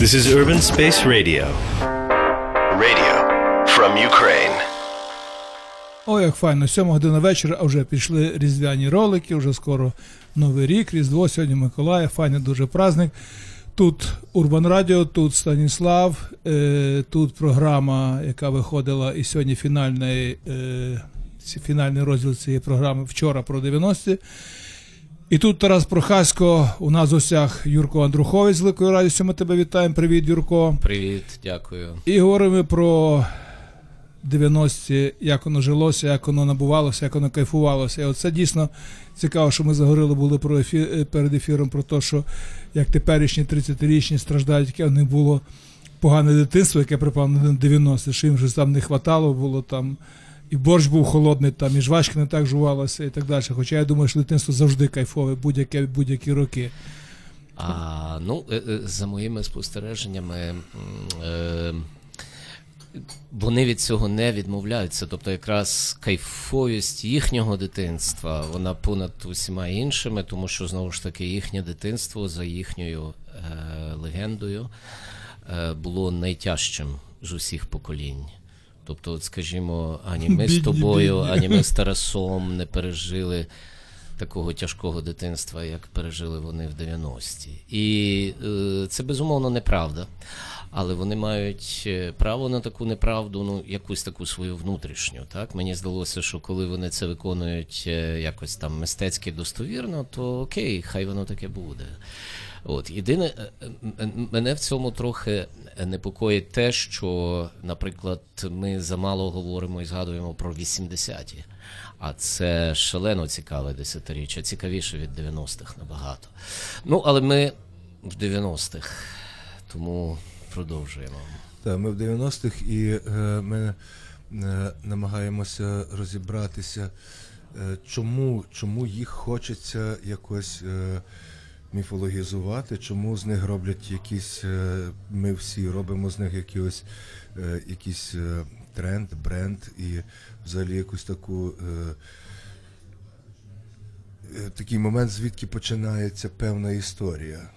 This is Urban Space Radio. Radio from Ukraine. О, як файно, сьома година вечора, а вже пішли різдвяні ролики, вже скоро Новий рік, Різдво, сьогодні Миколая, файний дуже праздник. Тут Урбан Радіо, тут Станіслав, е, тут програма, яка виходила, і сьогодні фінальний, е, фінальний розділ цієї програми вчора про 90-ті. І тут Тарас Прохасько, у нас гостях Юрко Андрухович з великою радістю. Ми тебе вітаємо. Привіт, Юрко. Привіт, дякую. І говоримо про 90-ті, як воно жилося, як воно набувалося, як воно кайфувалося. І оце дійсно цікаво, що ми заговорили були про ефір, перед ефіром про те, що як теперішні 30-річні страждають, яке в них було погане дитинство, яке припало на 90 що їм вже там не хватало, було там. І борщ був холодний, там, і жвачки не так жувалося і так далі. Хоча я думаю, що дитинство завжди кайфове, будь-яке, будь-які роки. А, Ну, е, е, за моїми спостереженнями, е, вони від цього не відмовляються. Тобто, якраз кайфовість їхнього дитинства, вона понад усіма іншими, тому що знову ж таки їхнє дитинство за їхньою е, легендою е, було найтяжчим з усіх поколінь. Тобто, от, скажімо, ані ми з тобою, ані ми з Тарасом не пережили такого тяжкого дитинства, як пережили вони в 90-ті. І е, це безумовно неправда. Але вони мають е, право на таку неправду, ну якусь таку свою внутрішню. Так мені здалося, що коли вони це виконують е, якось там мистецьки достовірно, то окей, хай воно таке буде. От єдине мене в цьому трохи непокоїть те, що, наприклад, ми замало говоримо і згадуємо про 80-ті. А це шалено цікаве десятиріччя, цікавіше від 90-х набагато. Ну, але ми в 90-х, тому продовжуємо. Так, ми в 90-х і е, ми е, намагаємося розібратися, е, чому чому їх хочеться якось е, міфологізувати, чому з них роблять якісь. Е, ми всі робимо з них якісь, е, якийсь е, тренд, бренд і взагалі якусь таку. Такий момент, звідки починається певна історія.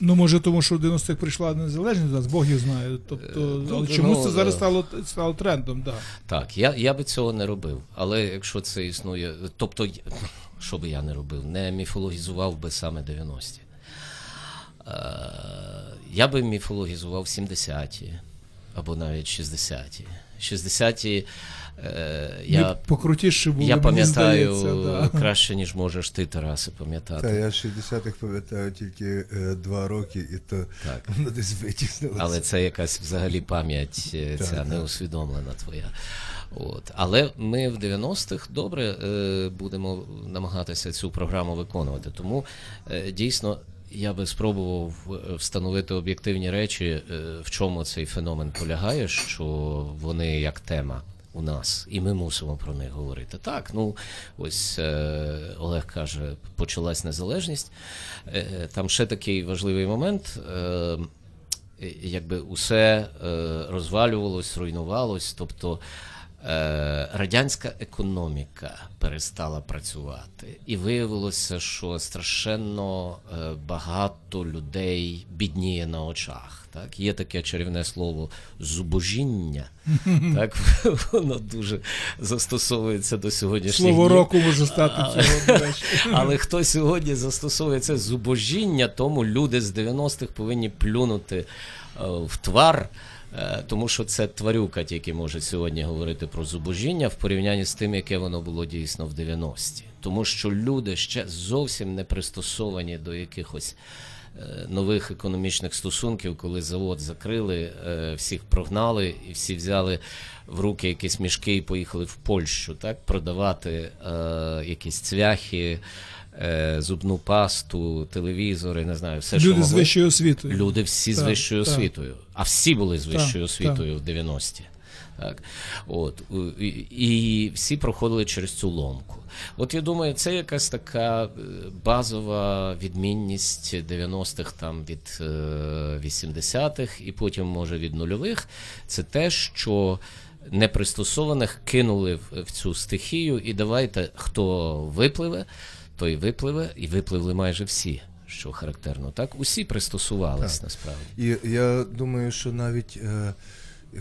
Ну, може, тому що в 90-х прийшла незалежність, нас Бог її знає. Тобто, ну, але чомусь ну, це зараз стало стало трендом. Да. Так, я я би цього не робив. Але якщо це існує, тобто, що би я не робив, не міфологізував би саме 90-ті. Е, я би міфологізував 70-ті або навіть 60-ті. 60-ті Е, я покрутіше були, я пам'ятаю да. краще, ніж можеш ти, Тараси, пам'ятати. Та я 60-х пам'ятаю тільки е, два роки, і то так. воно десь витіснилося. Але це якась взагалі пам'ять ця неусвідомлена твоя. От. Але ми в 90-х добре е, будемо намагатися цю програму виконувати. Тому е, дійсно. Я би спробував встановити об'єктивні речі, в чому цей феномен полягає, що вони як тема у нас, і ми мусимо про них говорити. Так, ну ось е, Олег каже, почалась незалежність. Е, Там ще такий важливий момент. Е, Якби усе е, розвалювалось, руйнувалось, тобто Е, радянська економіка перестала працювати, і виявилося, що страшенно е, багато людей бідніє на очах. Так, є таке чарівне слово зубожіння. Так воно дуже застосовується до сьогоднішніх Слово року може стати цього. Але хто сьогодні застосовує це зубожіння, тому люди з 90-х повинні плюнути е, в твар. Е, тому що це тварюка тільки може сьогодні говорити про зубожіння в порівнянні з тим, яке воно було дійсно в 90-ті. Тому що люди ще зовсім не пристосовані до якихось е, нових економічних стосунків, коли завод закрили, е, всіх прогнали і всі взяли в руки якісь мішки і поїхали в Польщу, так продавати якісь цвяхи. Е, зубну пасту, телевізори, не знаю, все люди що люди з вищою освітою. Люди всі так, з вищою так. освітою, а всі були з вищою так, освітою в 90-ті. Так, от і, і всі проходили через цю ломку. От я думаю, це якась така е, базова відмінність 90-х там від 80-х, е, і потім, може, від нульових. Це те, що непристосованих кинули в цю стихію, і давайте хто випливе той випливе, і випливли майже всі. що характерно. Так, усі пристосувались насправді. І я думаю, що навіть е,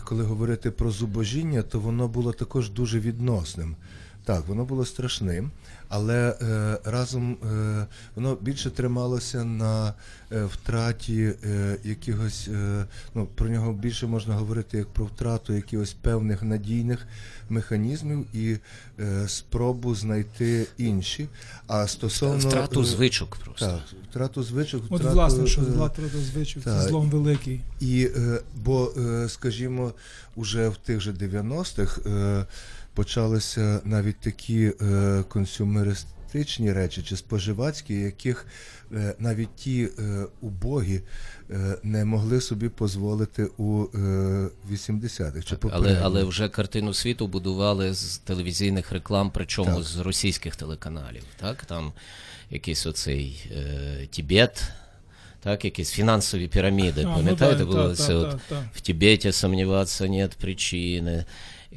коли говорити про зубожіння, то воно було також дуже відносним. Так, воно було страшним, але е, разом е, воно більше трималося на е, втраті е, якихось, е, ну про нього більше можна говорити як про втрату якихось певних надійних механізмів і е, спробу знайти інші. А стосовно Втрату звичок просто. так, втрату звичок, От втрату, власне, що злата звичок, це злом великий. і, е, бо, е, скажімо, уже в тих же 90-х е, почалися навіть такі е, консюмеристичні речі чи споживацькі, яких е, навіть ті е, убогі е, не могли собі дозволити у е, 80-х чи Але, але вже картину світу будували з телевізійних реклам, причому Так. з російських телеканалів. Так? Там якийсь оцей е, Тібет, так, якісь фінансові піраміди. А, ну Пам'ятаєте, да, було це от в Тібеті сумніватися нет причини.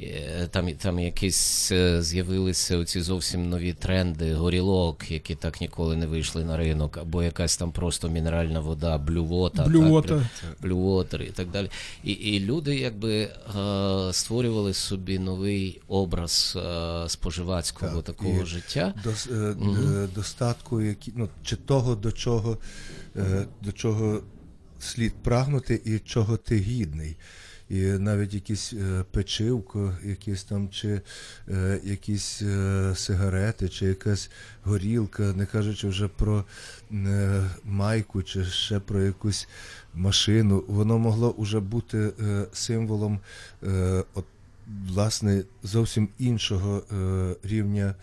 Е, Там, там якісь е, з'явилися оці зовсім нові тренди, горілок, які так ніколи не вийшли на ринок, або якась там просто мінеральна вода, блювота. Блювота. Blue Water і так далі. І, і люди якби е, створювали собі новий образ споживацького Так, такого і життя. Е, е, достатку, які, ну, чи того, до чого, до чого слід прагнути і чого ти гідний. І навіть якісь е, печивко, якісь там, чи е, якісь е, сигарети, чи якась горілка, не кажучи вже про майку, чи ще про якусь машину, воно могло вже бути символом от, власне зовсім іншого рівня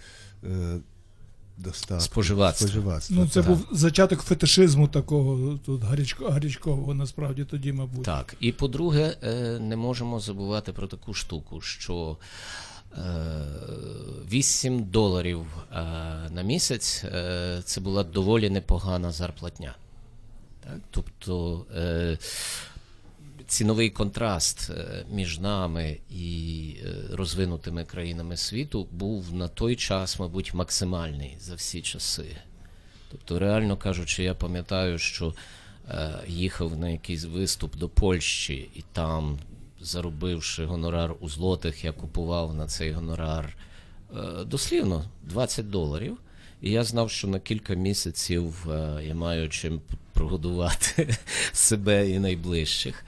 достатку. Споживацтва. Споживацтва, Ну, це так. був зачаток фетишизму такого тут гарячко, гарячкового, насправді тоді, мабуть. Так. І по-друге, е, не можемо забувати про таку штуку, що е, 8 доларів е, на місяць е, це була доволі непогана зарплатня. Так? Тобто е, ціновий контраст е, між нами і е, розвинутими країнами світу був на той час, мабуть, максимальний за всі часи. Тобто, реально кажучи, я пам'ятаю, що е, їхав на якийсь виступ до Польщі, і там, заробивши гонорар у злотих, я купував на цей гонорар дослівно 20 доларів. І я знав, що на кілька місяців я маю чим прогодувати себе і найближчих.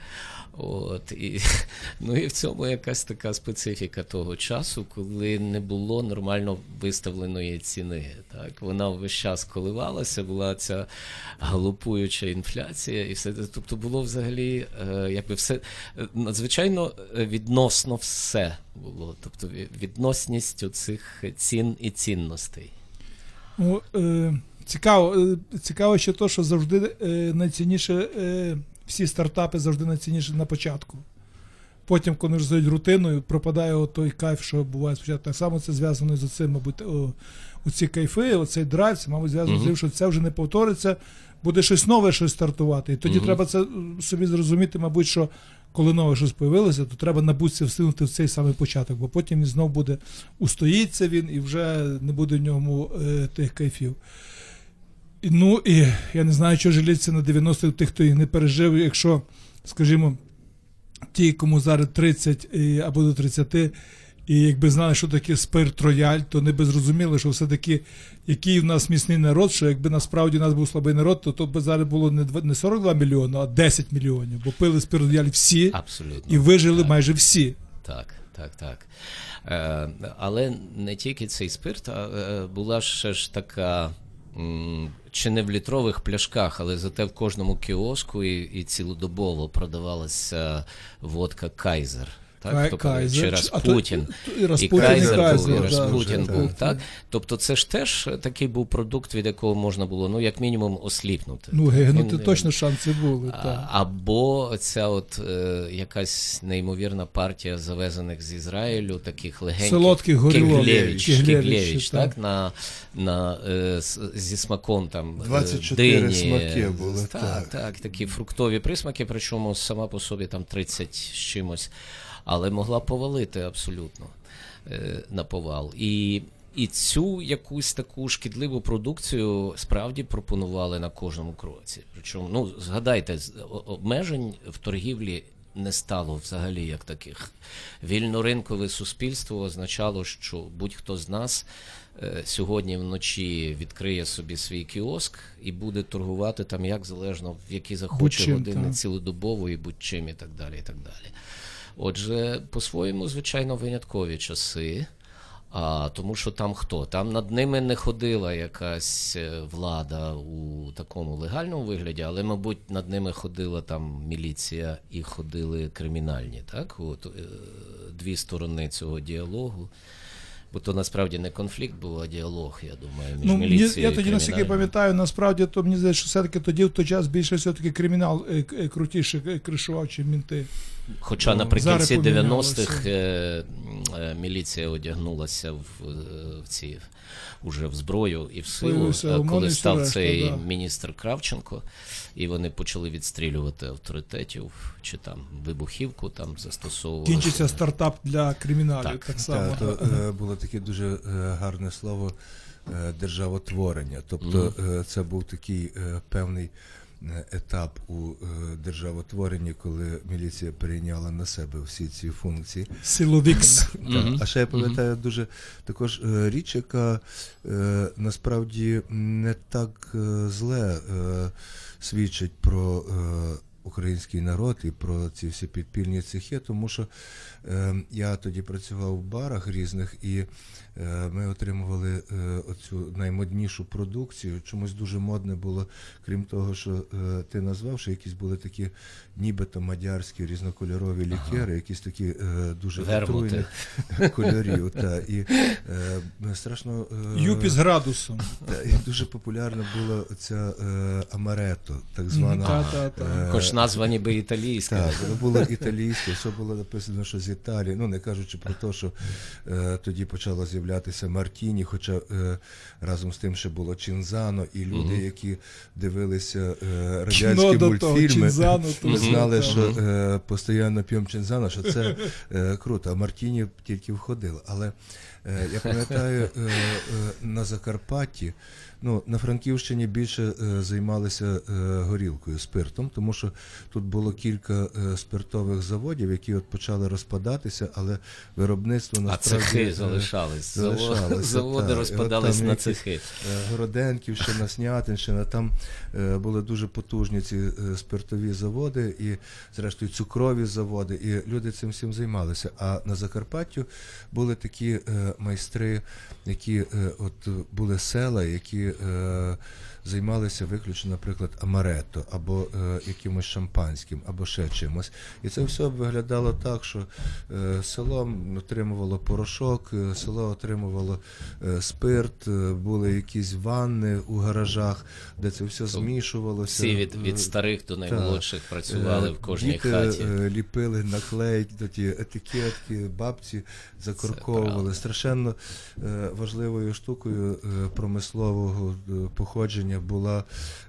От, і, ну і в цьому якась така специфіка того часу, коли не було нормально виставленої ціни. Так? Вона весь час коливалася, була ця галопуюча інфляція, і все. Тобто було взагалі е, якби все е, надзвичайно е, відносно все було. Тобто відносність цих цін і цінностей. Ну, е, цікаво, цікаво ще то, що завжди е, найцінніше, е, всі стартапи завжди найцінніше на початку. Потім, коли вже стають рутиною, пропадає той кайф, що буває спочатку. Так само це зв'язано з цим, мабуть, о, оці кайфи, оцей драйв, це, мабуть, зв'язано з тим, що це вже не повториться, буде щось нове, щось стартувати. І тоді треба це е, собі зрозуміти, мабуть, що коли нове щось появилося, то треба набутися встигнути в цей самий початок, бо потім він знов буде устоїться він і вже не буде в ньому е, тих кайфів. Ну і я не знаю, що жаліться на 90-х тих, хто їх не пережив, якщо, скажімо, ті, кому зараз 30 або до 30, і якби знали, що таке спирт рояль, то не би зрозуміли, що все-таки який в нас міцний народ, що якби насправді у нас був слабий народ, то то б зараз було не не 42 мільйони, а 10 мільйонів, бо пили спирт рояль всі Абсолютно. і вижили Так. майже всі. Так, так, так. Е, але не тільки цей спирт, а е, була ще ж така. Чи не в літрових пляшках, але зате в кожному кіоску і, і цілодобово продавалася водка Кайзер. Так? Кай- Тобто, Кайзер, Чи чи- а то- Распутін. і І Распутін, і Кайзер був, і да, Распутін вже, був. так. Так? Тобто це ж теж такий був продукт, від якого можна було, ну, як мінімум, осліпнути. Ну, гигнути Він- точно шанси були. а- Так. Або ця от е, якась неймовірна партія завезених з Ізраїлю, таких легеньких Солодких Киглєвич, Киглєвич, так. так, на, на, е, зі смаком там е, 24 дині, смаки були, Так, так. так, такі фруктові присмаки, причому сама по собі там 30 з чимось, але могла повалити абсолютно е, на повал. І І цю якусь таку шкідливу продукцію справді пропонували на кожному кроці. Причому, ну згадайте, обмежень в торгівлі не стало взагалі як таких. Вільноринкове суспільство означало, що будь-хто з нас е, сьогодні вночі відкриє собі свій кіоск і буде торгувати там як залежно в які захоче години цілодобово і будь-чим і так далі. І так далі. Отже, по-своєму, звичайно, виняткові часи. А, тому що там хто? Там над ними не ходила якась е, влада у такому легальному вигляді, але, мабуть, над ними ходила там міліція і ходили кримінальні, так? От, е, дві сторони цього діалогу. Бо то насправді не конфлікт був, а діалог, я думаю, між Ну, міліцією. я тоді наскільки пам'ятаю, насправді то мені здається, що все-таки тоді в той час більше все-таки кримінал е, крутіше кришував, чи мінти. Хоча Ну, наприкінці 90-х е, е, міліція одягнулася в, е, в ці уже в зброю і в силу, коли став цей да. міністр Кравченко, і вони почали відстрілювати авторитетів чи там вибухівку там застосовували. Кінчиться стартап для криміналів. Так. Так, само. Та, то е, було таке дуже е, гарне слово е, державотворення. Тобто е, це був такий е, певний етап у е, державотворенні, коли міліція перейняла на себе всі ці функції. Силовікс. А ще я пам'ятаю дуже також е, річ, яка е, насправді не так е, зле е, свідчить про е, український народ і про ці всі підпільні цехи, тому що е, я тоді працював в барах різних і е, ми отримували е, оцю наймоднішу продукцію. Чомусь дуже модне було, крім того, що е, ти назвав, що якісь були такі нібито мадярські різнокольорові лікери, якісь такі е, дуже отруйні кольорів. Та, і е, страшно е, Юпі з градусом. та, і дуже популярна була ця е, амарето, так звана. Та, та, та. е, назва ніби італійська. так, воно було італійське, все було написано, що з Італії. Ну не кажучи про те, що е, тоді почало з'являтися Мартіні, хоча е, разом з тим ще було Чінзано, і люди, які дивилися е, Кіно радянські до того, мультфільми, Чінзано, то ми знали, що е, постійно п'ємо Чінзано, що це е, круто. А Мартіні тільки входило. Але я пам'ятаю, е, е, на Закарпатті. Ну, на Франківщині більше е, займалися е, горілкою, спиртом, тому що тут було кілька е, спиртових заводів, які от почали розпадатися, але виробництво А цехи е, залишались. Заво- Заводи от розпадались на цехи. е, Городенківщина, Снятинщина, там е, були дуже потужні ці е, спиртові заводи і, зрештою, цукрові заводи, і люди цим всім займалися. А на Закарпаттю були такі е, майстри, які е, от були села, які е, займалися виключно, наприклад, амарето або е, якимось шампанським, або ще чимось. І це все виглядало так, що е, село отримувало порошок, е, село отримувало е, спирт, е, були якісь ванни у гаражах, де це все змішувалося. Всі від, Е, від старих до так. наймолодших працювали Е, в кожній Діти хаті. е, ліпили наклейки, ті етикетки, бабці закорковували. Страшенно е, важливою штукою е, промислового е, походження була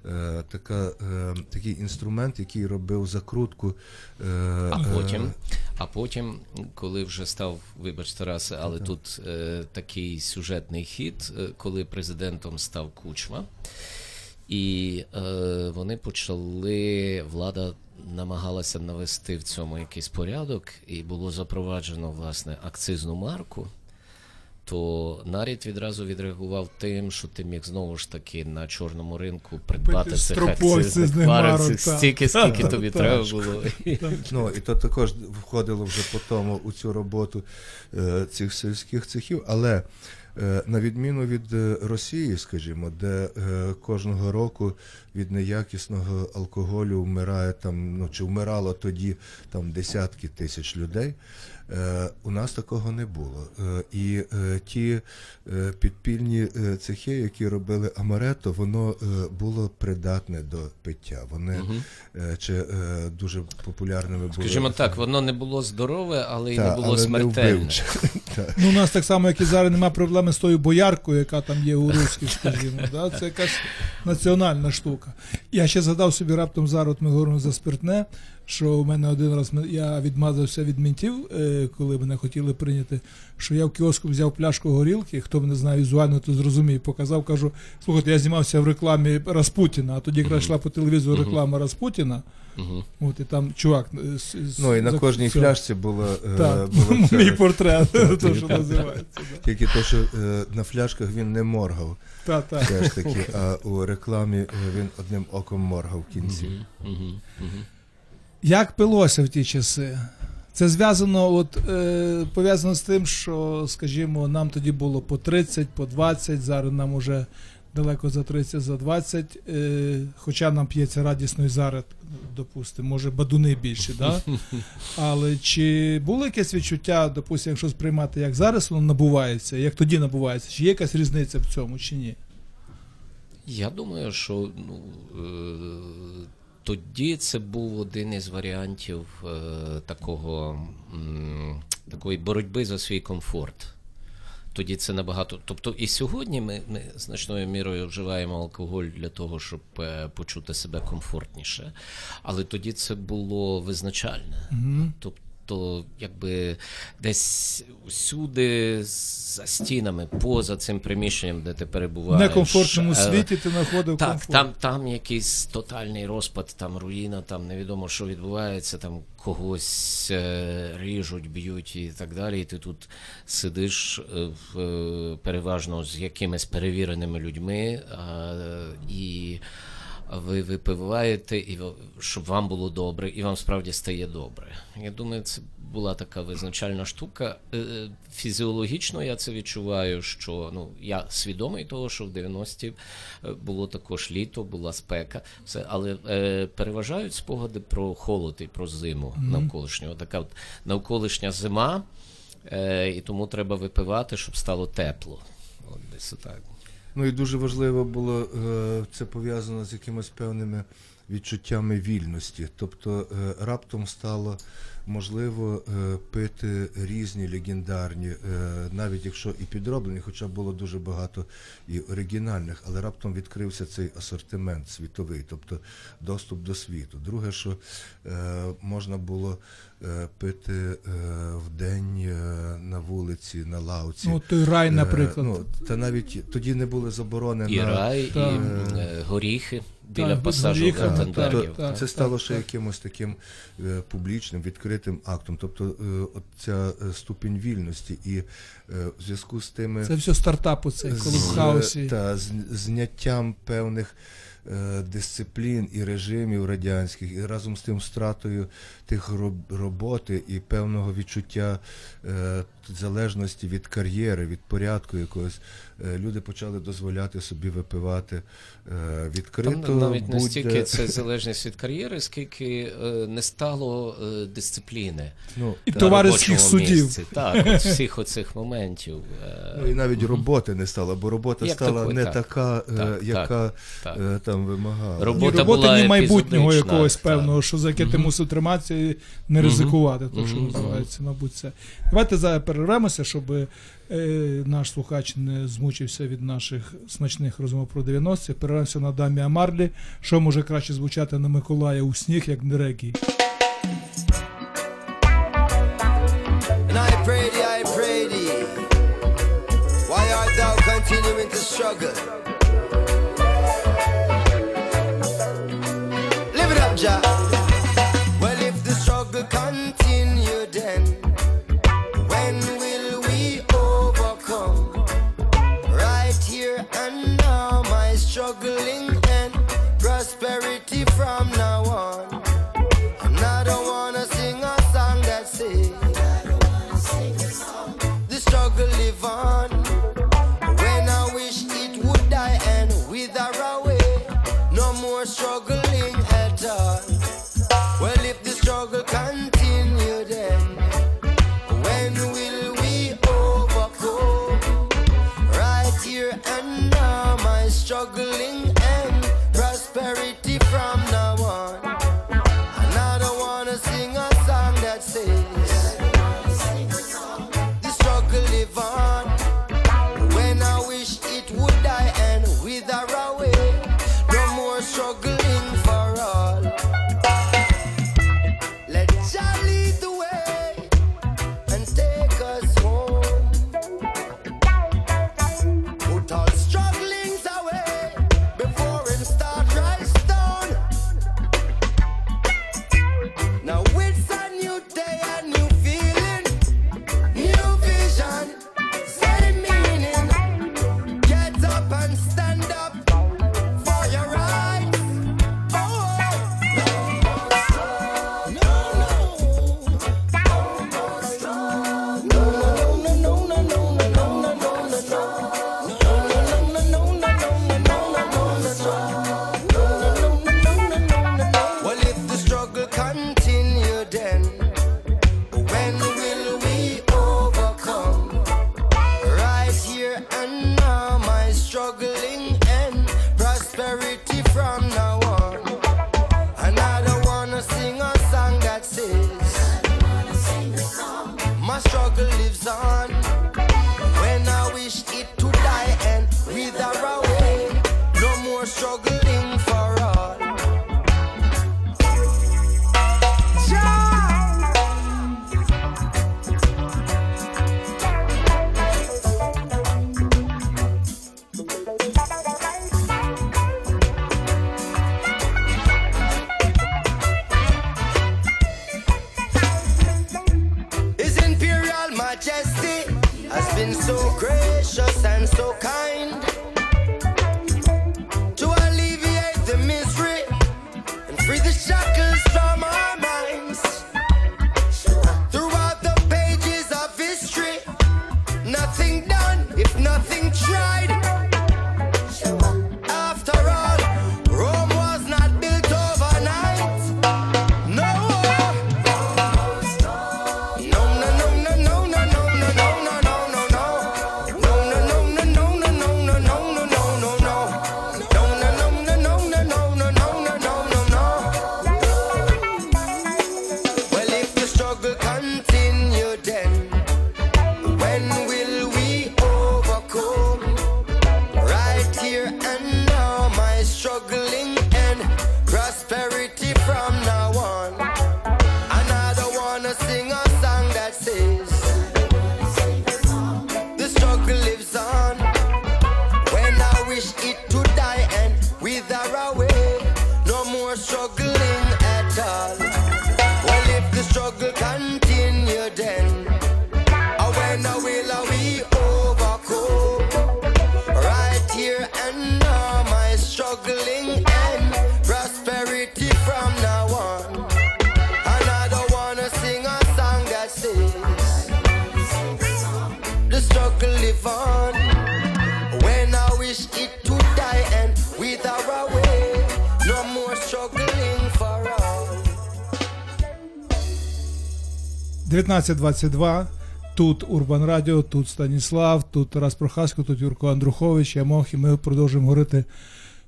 е, така, е, такий інструмент, який робив закрутку. е, А е, потім, а потім, коли вже став, вибач, Тарасе, але тут е, такий сюжетний хід, е, коли президентом став Кучма, і е, вони почали, влада намагалася навести в цьому якийсь порядок, і було запроваджено власне акцизну марку. То нарід відразу відреагував тим, що ти міг знову ж таки на чорному ринку придбати цих акцизних марок стільки, скільки Так, тобі так. треба було. Ну, і то також входило вже по тому у цю роботу е, цих сільських цехів. Але е, на відміну від е, Росії, скажімо, де е, кожного року від неякісного алкоголю вмирає там, ну чи вмирало тоді там десятки тисяч людей. Е, у нас такого не було. Е, і е, ті підпільні цехи, які робили амарето, воно було придатне до пиття. Вони е, чи дуже популярними були. Скажімо так, воно не було здорове, але й Та, не було але смертельне. Ну, у нас так само, як і зараз немає проблеми з тою бояркою, яка там є у русських, скажімо. Да? Це якась національна штука. Я ще згадав собі раптом зараз, от ми говоримо за спиртне, що у мене один раз я відмазався від мінтів, е, коли мене хотіли прийняти, що я в кіоску взяв пляшку горілки, хто мене знає візуально, то зрозуміє, показав, кажу, слухайте, я знімався в рекламі Распутіна, а тоді якраз йшла по телевізору реклама Распутіна. От і там чувак е, з, Ну і на кожній цього. фляжці було, е, було мій портрет, то що називається. Тільки те, що на фляжках він не моргав. Та, та. Теж таки, а у рекламі він одним оком моргав в кінці. Як пилося в ті часи? Це зв'язано, от, е, пов'язано з тим, що, скажімо, нам тоді було по 30, по 20, зараз нам уже далеко за 30, за 20, е, хоча нам п'ється радісно і зараз, допустимо, може бадуни більше, да? але чи було якесь відчуття, допустимо, якщо сприймати, як зараз воно набувається, як тоді набувається, чи є якась різниця в цьому, чи ні? Я думаю, що ну, е, тоді це був один із варіантів е, такого, м, такої боротьби за свій комфорт. Тоді це набагато. Тобто, і сьогодні ми, ми значною мірою вживаємо алкоголь для того, щоб е, почути себе комфортніше. Але тоді це було визначальне. Тобто, якби десь усюди за стінами, поза цим приміщенням, де ти В некомфортному е, світі ти знаходив так, комфорт. там, там якийсь тотальний розпад, там руїна, там невідомо, що відбувається, там когось е, ріжуть, б'ють і так далі. І ти тут сидиш е, в, переважно з якимись перевіреними людьми, і ви випиваєте, і щоб вам було добре, і вам справді стає добре. Я думаю, це була така визначальна штука. Е, е, Фізіологічно я це відчуваю, що ну я свідомий того, що в 90-ті е, було також літо, була спека, все, але е, переважають спогади про холод і про зиму навколишнього. Така от навколишня зима, е, і тому треба випивати, щоб стало тепло. От десь отак. Ну і дуже важливо було е, це пов'язано з якимось певними відчуттями вільності. Тобто е, раптом стало можливо е, пити різні легендарні, е, навіть якщо і підроблені, хоча було дуже багато і оригінальних, але раптом відкрився цей асортимент світовий, тобто доступ до світу. Друге, що е, можна було пити в день на вулиці, на лавці. Ну, той рай, наприклад. Ну, та навіть тоді не були заборони І на рай, і е, горіхи біля Так, пасажу так, так. це стало ще якимось таким е, публічним, відкритим актом. Тобто е, от ця е, ступінь вільності і е, в зв'язку з тими Це все стартапу цей, коли в хаосі. та, з зняттям певних е, дисциплін і режимів радянських, і разом з тим втратою тих роботи і певного відчуття е, залежності від кар'єри, від порядку якогось, люди почали дозволяти собі випивати е, відкрито. Там навіть не стільки це залежність від кар'єри, скільки е, не стало е, дисципліни. Ну, І товариських судів. місці. Так, от всіх оцих моментів. е, Ну і навіть роботи не стало, бо робота Як стала такої, не так. така, е, Так, яка так. е, там вимагала. Роб- Ні робота роботи, була ні майбутнього якогось так. певного, що за яке ти мусив триматися і не ризикувати, то що називається, мабуть, це. Давайте зараз перервемося, щоб е, наш слухач не змучився від наших смачних розмов про 90-ті. Перервемося на Дамі Амарлі. Що може краще звучати на Миколая у сніг, як не регі? And I pray thee, I pray thee. Why art thou continuing to struggle? Live it up, Jah. No more struggling at all. 19.22. Тут Урбан Радіо, тут Станіслав, тут Тарас Прохасько, тут Юрко Андрухович, я Мох, і ми продовжуємо говорити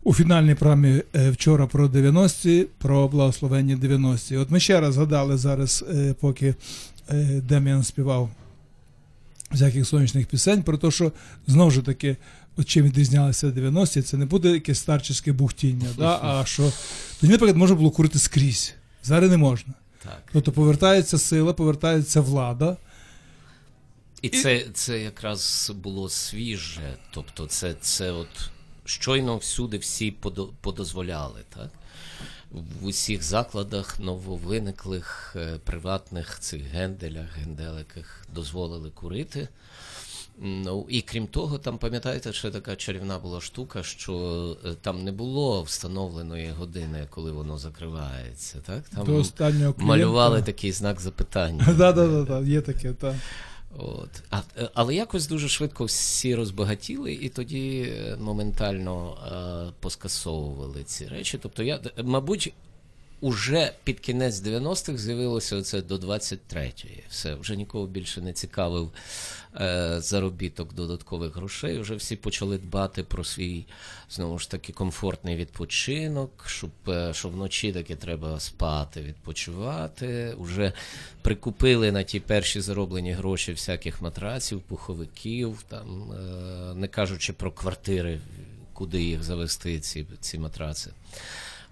у фінальній програмі е, вчора про 90-ті, про благословенні 90-ті. От ми ще раз згадали зараз, е, поки е, Дем'ян співав всяких сонячних пісень, про те, що знову ж таки, от чим відрізнялися 90-ті, це не буде якесь старчеське бухтіння, да? а що тоді, наприклад, можна було курити скрізь. Зараз не можна. Так. Тобто повертається сила, повертається влада. І це, це якраз було свіже. Тобто, це, це от щойно всюди всі подозволяли, так? В усіх закладах нововиниклих е, приватних цих генделях, генделиках дозволили курити. Ну і крім того, там пам'ятаєте, ще така чарівна була штука, що е, там не було встановленої години, коли воно закривається. Так? Там До останнього клієнта. малювали такий знак запитання. Да, да, да, да, є таке, так. От. А, е, але якось дуже швидко всі розбагатіли, і тоді е, моментально е, поскасовували ці речі. Тобто, я, мабуть, уже під кінець 90-х з'явилося оце до 23-ї. Все, вже нікого більше не цікавив е, заробіток додаткових грошей. Вже всі почали дбати про свій знову ж таки комфортний відпочинок, щоб, е, що вночі таки треба спати, відпочивати. Уже прикупили на ті перші зароблені гроші всяких матраців, пуховиків, там, е, не кажучи про квартири, куди їх завести, ці, ці матраци.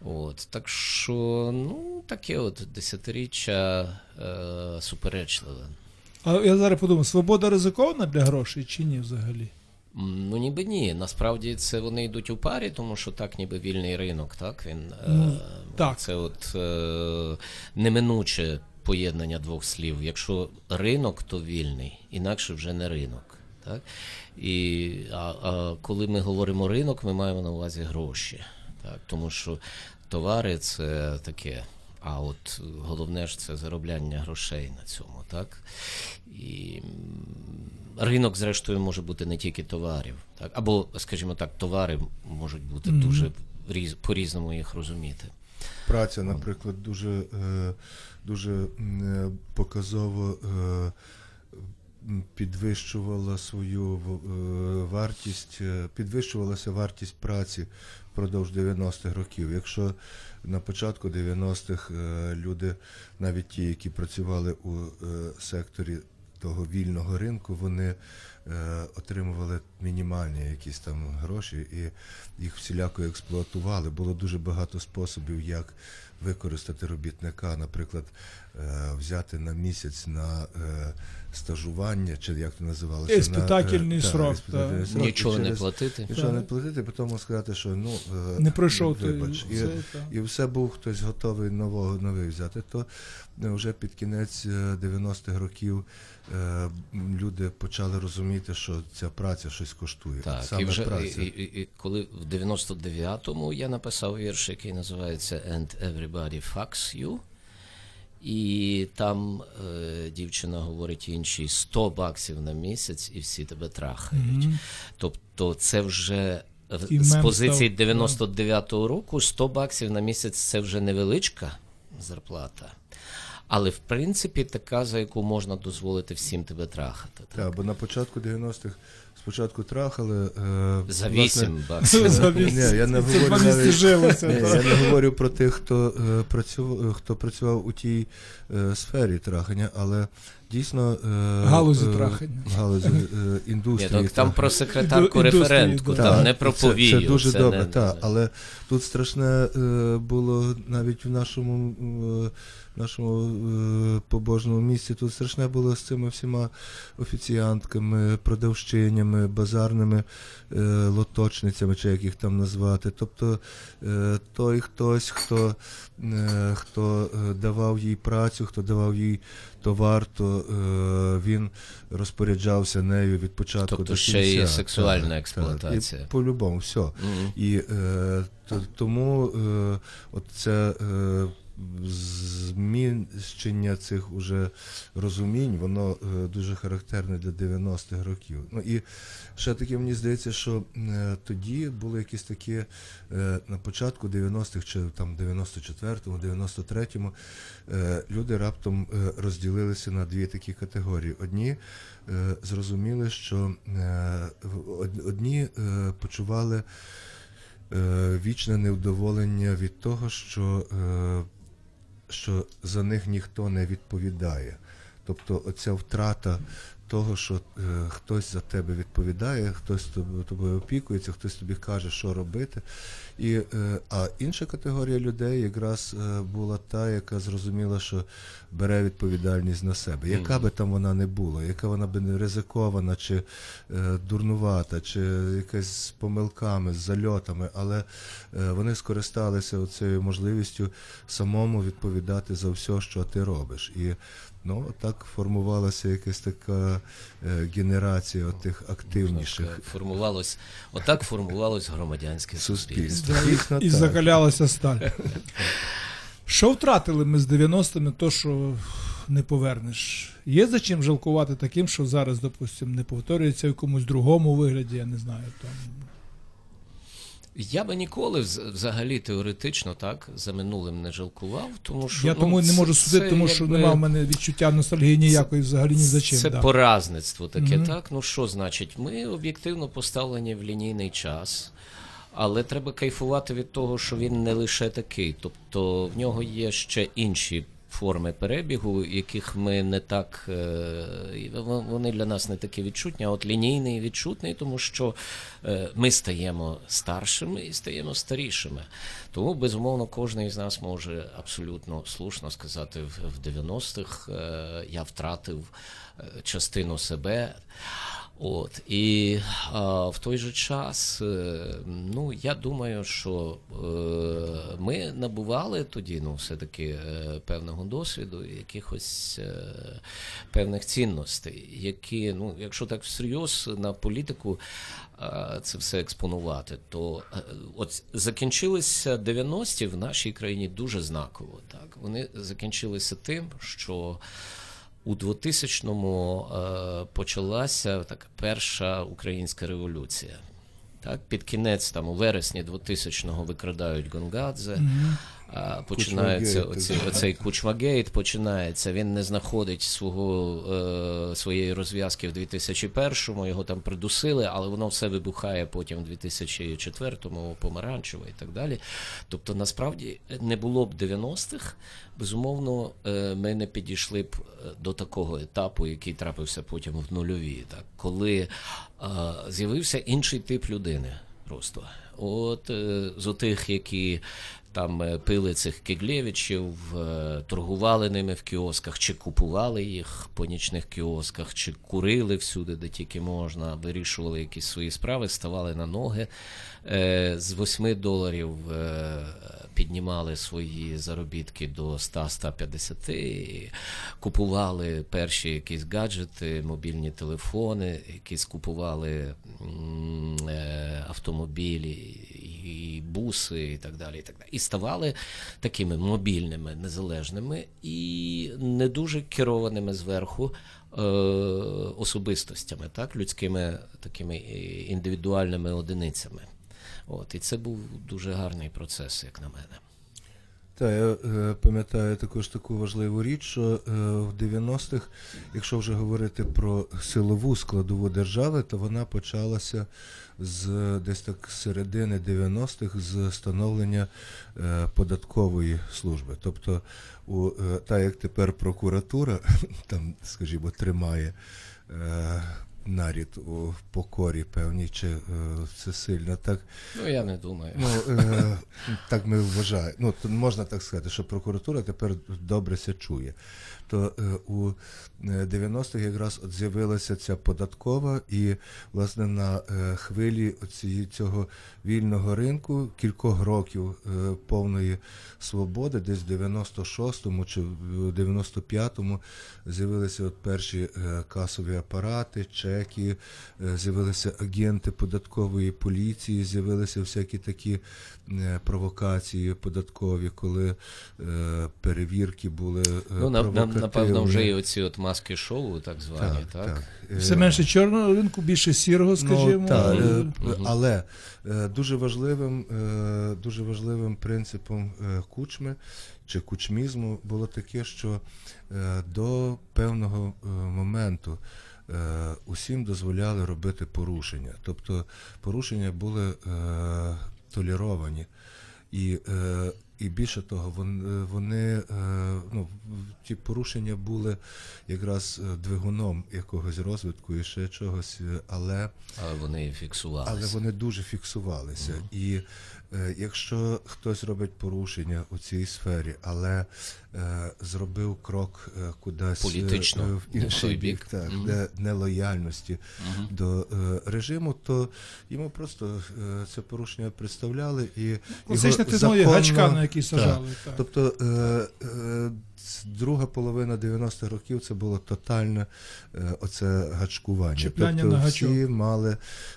От, так що, ну, таке от десятиріччя е, суперечливе. А я зараз подумав, свобода ризикована для грошей чи ні взагалі? Ну, ніби ні. Насправді це вони йдуть у парі, тому що так, ніби вільний ринок, так? Він, Ну, е, так. Це от е, неминуче поєднання двох слів. Якщо ринок, то вільний, інакше вже не ринок. Так? І, а, а коли ми говоримо ринок, ми маємо на увазі гроші. Так? Тому що товари це таке. А от головне ж це заробляння грошей на цьому, так? І ринок, зрештою, може бути не тільки товарів, так? Або, скажімо так, товари можуть бути дуже різ, по-різному їх розуміти. Праця, наприклад, дуже, е, дуже е, показово е, підвищувала свою вартість, підвищувалася вартість праці впродовж 90-х років. Якщо на початку 90-х е, люди, навіть ті, які працювали у е, секторі того вільного ринку, вони е, отримували мінімальні якісь там гроші і їх всіляко експлуатували. Було дуже багато способів, як використати робітника, наприклад, взяти на місяць на е, стажування, чи як це називалося? е, Іспитательний та, срок, іспитательний та. срок, і Нічого не платити. Нічого не платити, потім сказати, що ну е, Не пройшов той вибач. І, цей, та. і все був хтось готовий нового новий взяти. То е, вже під кінець е, 90-х років е, люди почали розуміти, що ця праця щось коштує. Так, Саме і вже праця. і, і, і коли в 99-му я написав вірш, який називається And Everybody Fucks You. І там е, дівчина говорить іншій 100 баксів на місяць, і всі тебе трахають. Тобто, це вже І з позиції став, 99-го року 100 баксів на місяць це вже невеличка зарплата. Але в принципі така, за яку можна дозволити всім тебе трахати. Так? Так, бо на початку 90-х спочатку трахали. Е, За вісім баксів. За Ні, я не говорю навіть- жилося. Ні, так. я не говорю про тих, хто е, працював, хто працював у тій е, сфері трахання, але дійсно е, Галузі е, трахання. галузі е, Ні, так, там про секретарку Індустрії, референтку, там не про це, повію. Це дуже це добре, не- так. Але тут страшне е, було навіть в нашому, е, нашому е, побожному місці. Тут страшне було з цими всіма офіціантками, продавщинями, базарними е, лоточницями, чи як їх там назвати. Тобто е, той хтось, хто, е, хто давав їй працю, хто давав їй то е, він розпоряджався нею від початку Тобто до ще є і сексуальна Так, так. експлуатація. І по-любому, все. Мгм. І е, то, тому е, от це е, зміщення цих уже розумінь, воно е, дуже характерне для 90-х років. Ну і ще таки мені здається, що е, тоді були якісь такі е, на початку 90-х чи там 94-му, 93-му е, люди раптом розділилися на дві такі категорії. Одні зрозуміли, що одні почували вічне невдоволення від того, що, що за них ніхто не відповідає. Тобто оця втрата того, що е, хтось за тебе відповідає, хтось тоб- тобою опікується, хтось тобі каже, що робити. І, е, а інша категорія людей якраз е, була та, яка зрозуміла, що бере відповідальність на себе. Яка би там вона не була, яка вона би не ризикована, чи е, дурнувата, чи якась з помилками, з зальотами, але е, вони скористалися цією можливістю самому відповідати за все, що ти робиш. І ну, так формувалася якась така генерація тих активніших Формувалось, отак формувалось громадянське суспільство. Дійсно і так. закалялася сталь. Що втратили ми з 90-ми, то що не повернеш? Є за чим жалкувати таким, що зараз, допустимо, не повторюється в якомусь другому вигляді, я не знаю. Там. Я би ніколи взагалі теоретично так за минулим не жалкував, тому що Я ну, тому і не можу судити, це тому що якби- немає в мене відчуття ностальгії ніякої взагалі ні за чим. Це да. поразництво таке, Мгм. так? Ну що значить? Ми об'єктивно поставлені в лінійний час, але треба кайфувати від того, що він не лише такий. Тобто в нього є ще інші форми перебігу, яких ми не так. е, Вони для нас не такі відчутні, а от лінійний відчутний, тому що е, ми стаємо старшими і стаємо старішими. Тому, безумовно, кожен із нас може абсолютно слушно сказати в, в 90-х е, я втратив частину себе. От і а, в той же час, е, ну я думаю, що е, ми набували тоді, ну, все-таки е, певного досвіду, якихось е, певних цінностей, які, ну, якщо так всерйоз на політику е, це все експонувати, то е, от закінчилися 90-ті в нашій країні дуже знаково. Так вони закінчилися тим, що у 2000-му е, почалася така перша українська революція. Так, під кінець, там, у вересні 2000-го викрадають Гонгадзе, а, починається оці, оцей Кучмагейт, починається. Він не знаходить свого, е, своєї розв'язки в 2001-му, його там придусили, але воно все вибухає потім в 2004-му, помаранчево і так далі. Тобто, насправді не було б 90-х, безумовно, е, ми не підійшли б е, до такого етапу, який трапився потім в нульові, так, коли е, з'явився інший тип людини просто. От е, з отих, які там е, пили цих киглєвичів, е, торгували ними в кіосках, чи купували їх по нічних кіосках, чи курили всюди, де тільки можна, вирішували якісь свої справи, ставали на ноги. Е, З 8 доларів піднімали свої заробітки до 100-150, купували перші якісь гаджети, мобільні телефони, якісь купували автомобілі. І буси, і так далі. І так далі. І ставали такими мобільними, незалежними і не дуже керованими зверху е, особистостями, так, людськими такими е, індивідуальними одиницями. От, і це був дуже гарний процес, як на мене. Так, я е, пам'ятаю також таку важливу річ, що е, в 90-х, якщо вже говорити про силову складову держави, то вона почалася з десь так середини 90-х з становлення е, податкової служби. Тобто, у, е, та як тепер прокуратура там, скажімо, тримає. Е, Нарід у покорі певній, чи е, це сильно так Ну, я не думаю. Ну, е, так ми вважаємо. Ну, можна так сказати, що прокуратура тепер добре ся чує. То е, у е, 90-х якраз от з'явилася ця податкова, і, власне, на е, хвилі оці, цього вільного ринку кількох років е, повної свободи, десь в 96-му чи в 95-му з'явилися от перші е, касові апарати, чеки, е, з'явилися агенти податкової поліції, з'явилися всякі такі е, провокації податкові, коли е, перевірки були е, Ну, на, на, напевно, вже і оці от маски шоу, так звані, так? Е, Все менше чорного ринку, більше сірого, скажімо. Ну, та, е, але е, дуже важливим, дуже важливим принципом кучми чи кучмізму було таке, що до певного моменту усім дозволяли робити порушення. Тобто порушення були е, толеровані. І, е, і більше того, вони, вони е, ну, ті порушення були якраз е, двигуном якогось розвитку і ще чогось, е, але, Але вони фіксувалися. але вони дуже фіксувалися. І е, якщо хтось робить порушення у цій сфері, але е, зробив крок е, кудись е, Політично, е, в інший бік, бік. так, -hmm. де нелояльності до е, режиму, то йому просто е, це порушення представляли і Класична його законно- гачка, на який сажали. Так. Тобто е, е, друга половина 90-х років це було тотальне е, оце гачкування. Чіпляння тобто на всі мали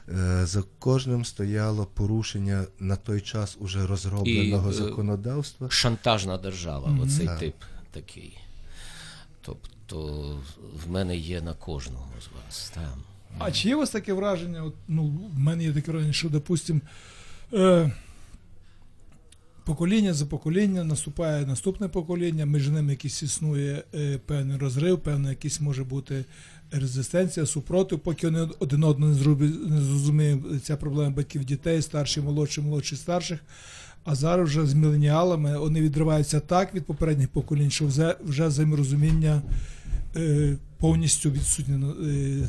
е, за кожним стояло порушення на той час уже розробленого І, е, законодавства. Шантажна держава, оцей Так. тип такий. Тобто в мене є на кожного з вас. Там. А чи є у вас таке враження? От, ну, в мене є таке враження, що, допустим, е, покоління за покоління наступає наступне покоління, між ними якийсь існує е, певний розрив, певна якийсь може бути резистенція, супротив, поки вони один одного не зрозуміють, ця проблема батьків дітей, старші, молодші, молодші, старших. А зараз вже з міленіалами вони відриваються так від попередніх поколінь, що вже, вже взаєморозуміння е, повністю відсутнє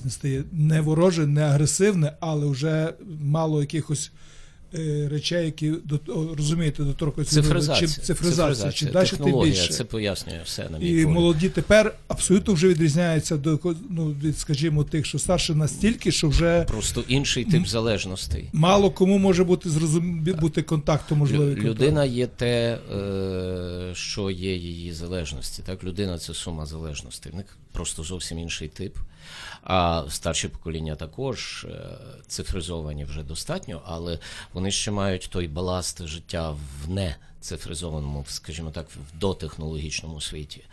не стає. Не вороже, не агресивне, але вже мало якихось речей, які до, розумієте, доторкуються до- Цифризація. чим цифризація, чим далі, тим більше. це пояснює все на мій І погляд. молоді тепер абсолютно вже відрізняються до ну, від, скажімо, тих, що старше настільки, що вже Просто інший тип залежностей. мало кому може бути зрозум... бути контактом можливий. Лю- Людина є те, е, що є її залежності. Так? Людина це сума залежностей. В них просто зовсім інший тип. А старші покоління також е, цифризовані вже достатньо, але вони ще мають той баласт життя в нецифризованому, скажімо так, в дотехнологічному світі.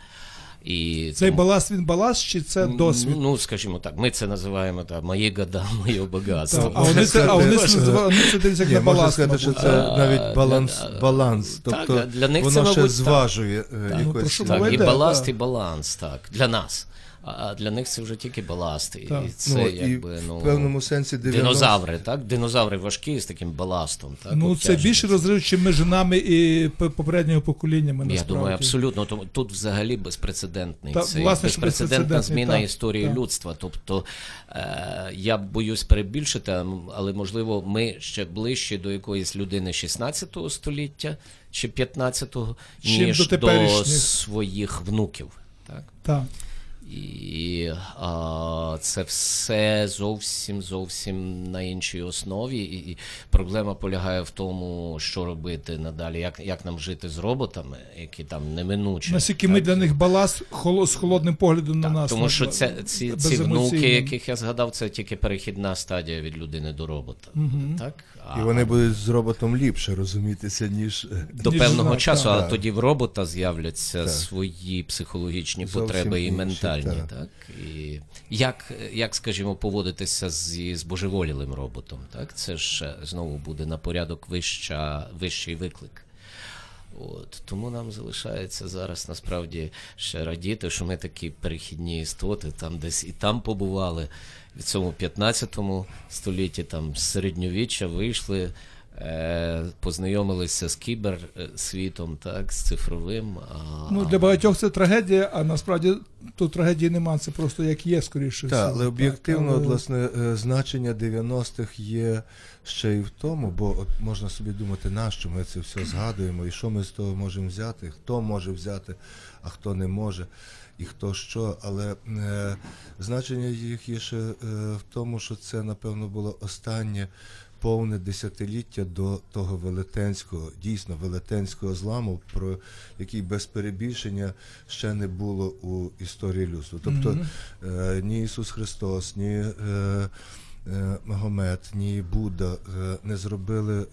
І Цей тому- баласт він баласт, чи це досвід? Ну, скажімо так, ми це називаємо так, мої года, моє багатство. А вони це, дивляться як на можна сказати, що це навіть баланс, для- баланс. так, Тобто для них воно це, ще мабуть, зважує е, ну, якось. Так, і баласт, і баланс, так. Для нас. А для них це вже тільки баласт. І це ну, якби, і ну, в певному сенсі 90... динозаври, так? Динозаври важкі з таким баластом. Так? Ну, це більше розрив, чим між нами і попереднього поколіннями. Я насправді. думаю, абсолютно. Тому тут взагалі безпрецедентний Та, це власне, безпрецедентна зміна так, історії так. людства. Тобто е, я боюсь перебільшити, але можливо, ми ще ближче до якоїсь людини 16 століття чи 15-го, ніж до до, своїх внуків. Так? Так. І а, це все зовсім зовсім на іншій основі. І, і проблема полягає в тому, що робити надалі, як, як нам жити з роботами, які там неминучі. Наскільки ми для них баласт холо- з холодним поглядом на нас. Тому що це, ці, ці внуки, яких я згадав, це тільки перехідна стадія від людини до робота. Так? А І вони будуть з роботом ліпше розумітися, ніж е, до Ніж певного знак, часу, так. але Так. тоді в робота з'являться Так. свої психологічні Зовсім потреби і інші, ментальні. так. Так? І як, як, скажімо, поводитися зі збожеволілим роботом? Так? Це ж е, знову буде на порядок вища, вищий виклик. От, тому нам залишається зараз насправді ще радіти, що ми такі перехідні істоти, там десь і там побували. В цьому 15 столітті, там з середньовіччя вийшли, познайомилися з кіберсвітом, так, з цифровим. А, Ну, для багатьох це трагедія, а насправді тут трагедії нема, це просто як є, скоріше. Так, але об'єктивно, але- власне, е, значення 90-х є ще й в тому, бо от можна собі думати, нащо ми це все згадуємо, і що ми з того можемо взяти, хто може взяти, а хто не може, і хто що. Але е, значення їх є ще е, в тому, що це, напевно, було останнє. Повне десятиліття до того велетенського, дійсно велетенського зламу, про який без перебільшення ще не було у історії людства. Тобто е, ні Ісус Христос, ні е, е, Магомед, ні Будда е, не зробили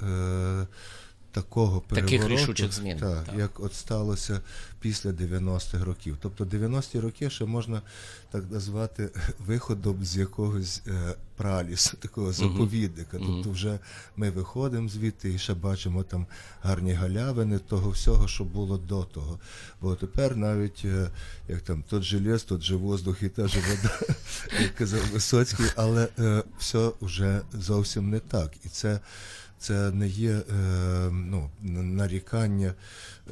такого Таких перевороту, рішучих змін, так, так. як от сталося після 90-х років. Тобто 90-ті роки ще можна так назвати виходом з якогось е, пралісу, такого заповідника. Тобто вже ми виходимо звідти і ще бачимо там гарні галявини того всього, що було до того. Бо тепер навіть е, як там тот же ліс, тот же воздух і та же вода, як казав Висоцький, але е, все вже зовсім не так. І це це не є е, ну, нарікання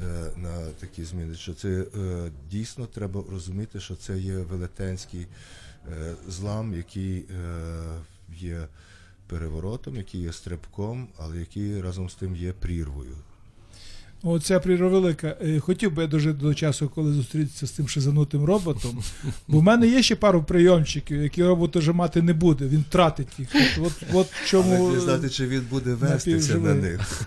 е, на такі зміни. Що це е, дійсно треба розуміти, що це є велетенський е, злам, який е, є переворотом, який є стрибком, але який разом з тим є прірвою. Оця прірва велика. Е, Хотів би я дожити до часу, коли зустрітися з тим шизанутим роботом. Бо в мене є ще пару прийомчиків, які робот вже мати не буде. Він втратить їх. От, от, от чому. Але не знати, чи він буде вестися на них.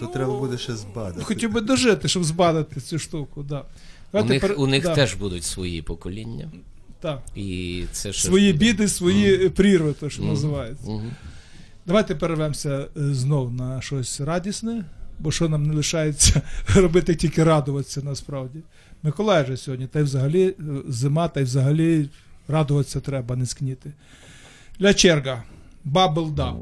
То треба буде ще збадати. Хотів би дожити, щоб збадати цю штуку. Да. у, них, пер- у них да, теж будуть свої покоління. так. І це Свої буде. біди, свої е, прірви, то що Мгм. називається. Мгм. Давайте перервемося е, знов на щось радісне, бо що нам не лишається робити, тільки радуватися насправді. Миколай же сьогодні, та й взагалі е, зима, та й взагалі радуватися треба, не скніти. Ля черга. Бабл да.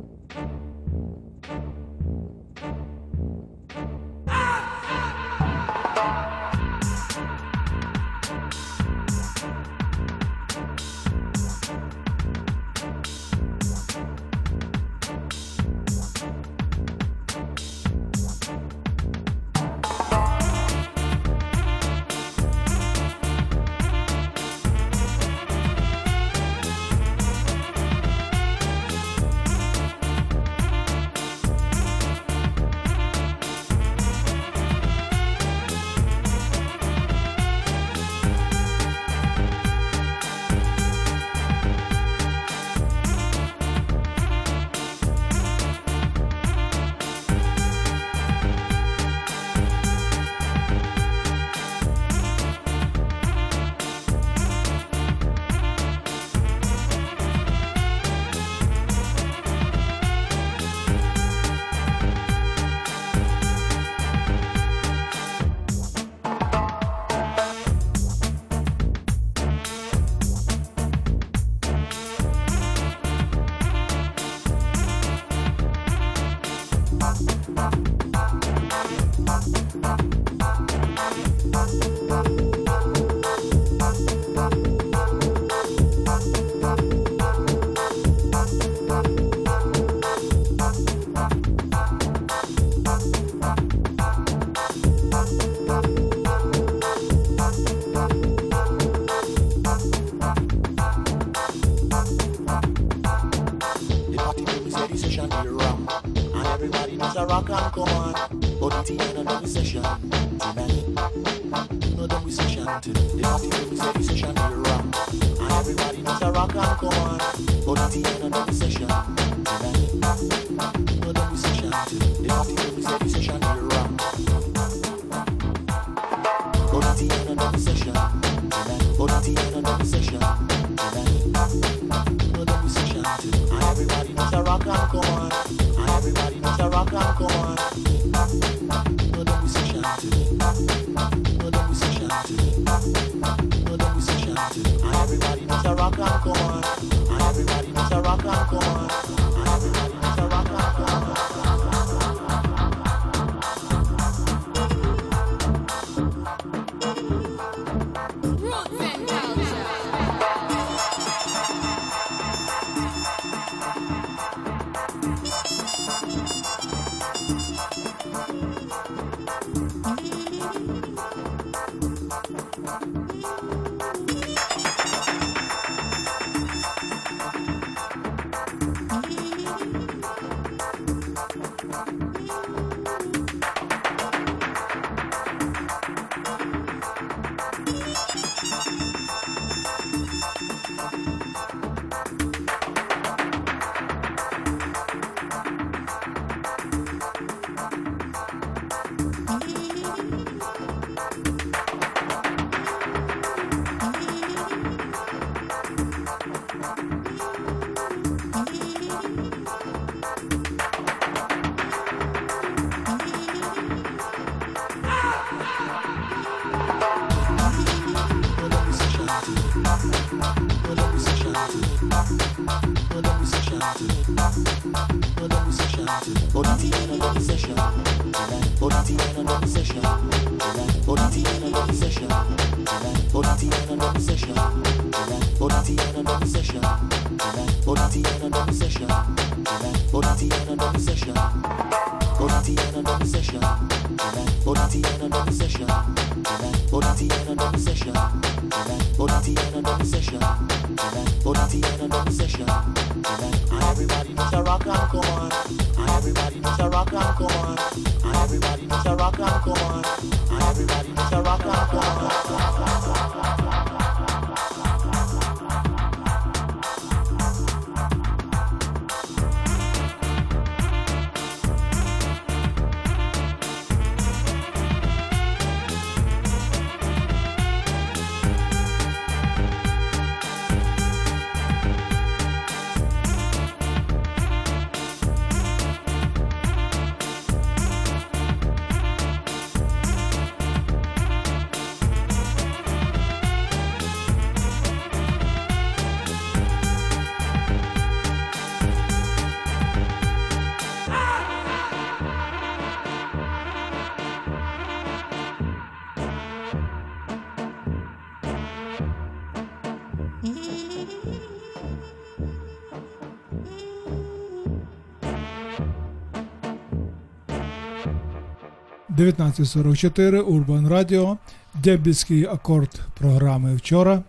19.44, Урбан Радіо, Дебільський акорд програми вчора.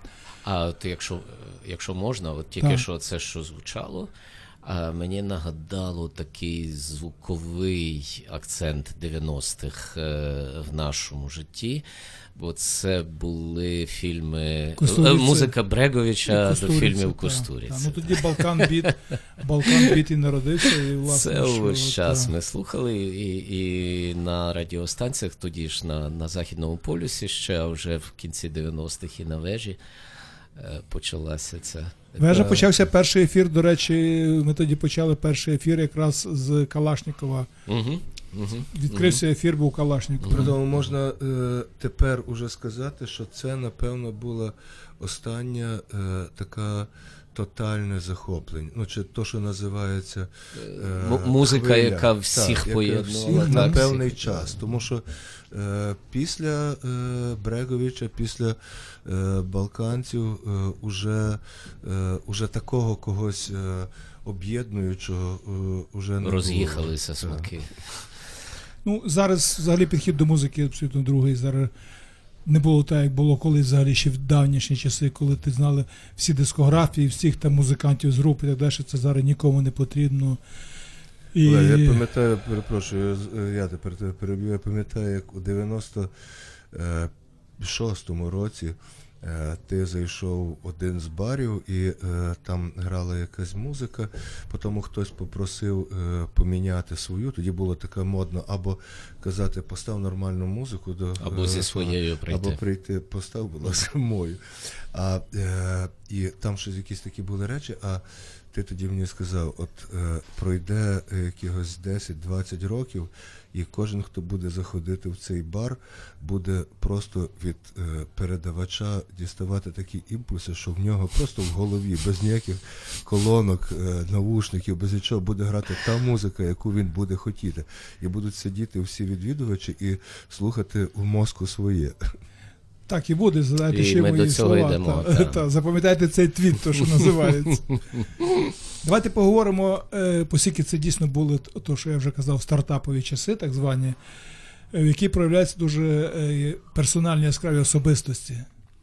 А от якщо, якщо можна, от тільки Так. що це, що звучало, мені нагадало такий звуковий акцент 90-х е, в нашому житті. Бо це були фільми е, музика Бреговича до фільмів та, та. Ну тоді Balkan Beat, Balkan Beat і народився. І, власне, Це що, увесь час та. ми слухали, і, і на радіостанціях, тоді ж на, на Західному полюсі, ще а вже в кінці 90-х і на вежі почалася ця. Вежа Та- почався перший ефір. До речі, ми тоді почали перший ефір якраз з Калашнікова. Угу, угу. Відкрився ефір, був. При тому можна е, тепер уже сказати, що це, напевно, була остання е, така тотальне захоплення. Ну, чи то, що називається е, М- музика, хвиля. яка всіх яка поєднувала, всіх так, на певний час. Тому що е, після е, Бреговича, після е, Балканців, е, уже, уже такого когось об'єднуючого уже не. Роз'їхалися смаки. Ну, зараз взагалі підхід до музики абсолютно другий. Зараз не було так, як було колись взагалі ще в давнішні часи, коли ти знали всі дискографії, всіх там музикантів з груп і так далі. Це зараз нікому не потрібно. І... Олег, я пам'ятаю, перепрошую, я тепер тебе переб'ю, я пам'ятаю, як у 95 шостому році е, ти зайшов в один з барів, і е, там грала якась музика. Потім хтось попросив е, поміняти свою. Тоді було таке модно або казати постав нормальну музику до Або зі своєю прийти. Або прийти, постав, будь ласка, мою. А, і там щось якісь такі були речі, а ти тоді мені сказав, от е, пройде е, якихось 10-20 років, і кожен, хто буде заходити в цей бар, буде просто від е, передавача діставати такі імпульси, що в нього просто в голові, без ніяких колонок, е, навушників, без нічого буде грати та музика, яку він буде хотіти. І будуть сидіти всі відвідувачі і слухати в мозку своє. Так і буде, задайте І ще ми мої до цього слова. йдемо, та, та. та, запам'ятайте цей твіт, то що називається. Давайте поговоримо, е, оскільки це дійсно були т- то, що я вже казав, стартапові часи, так звані, е, в які проявляються дуже е, персональні яскраві особистості.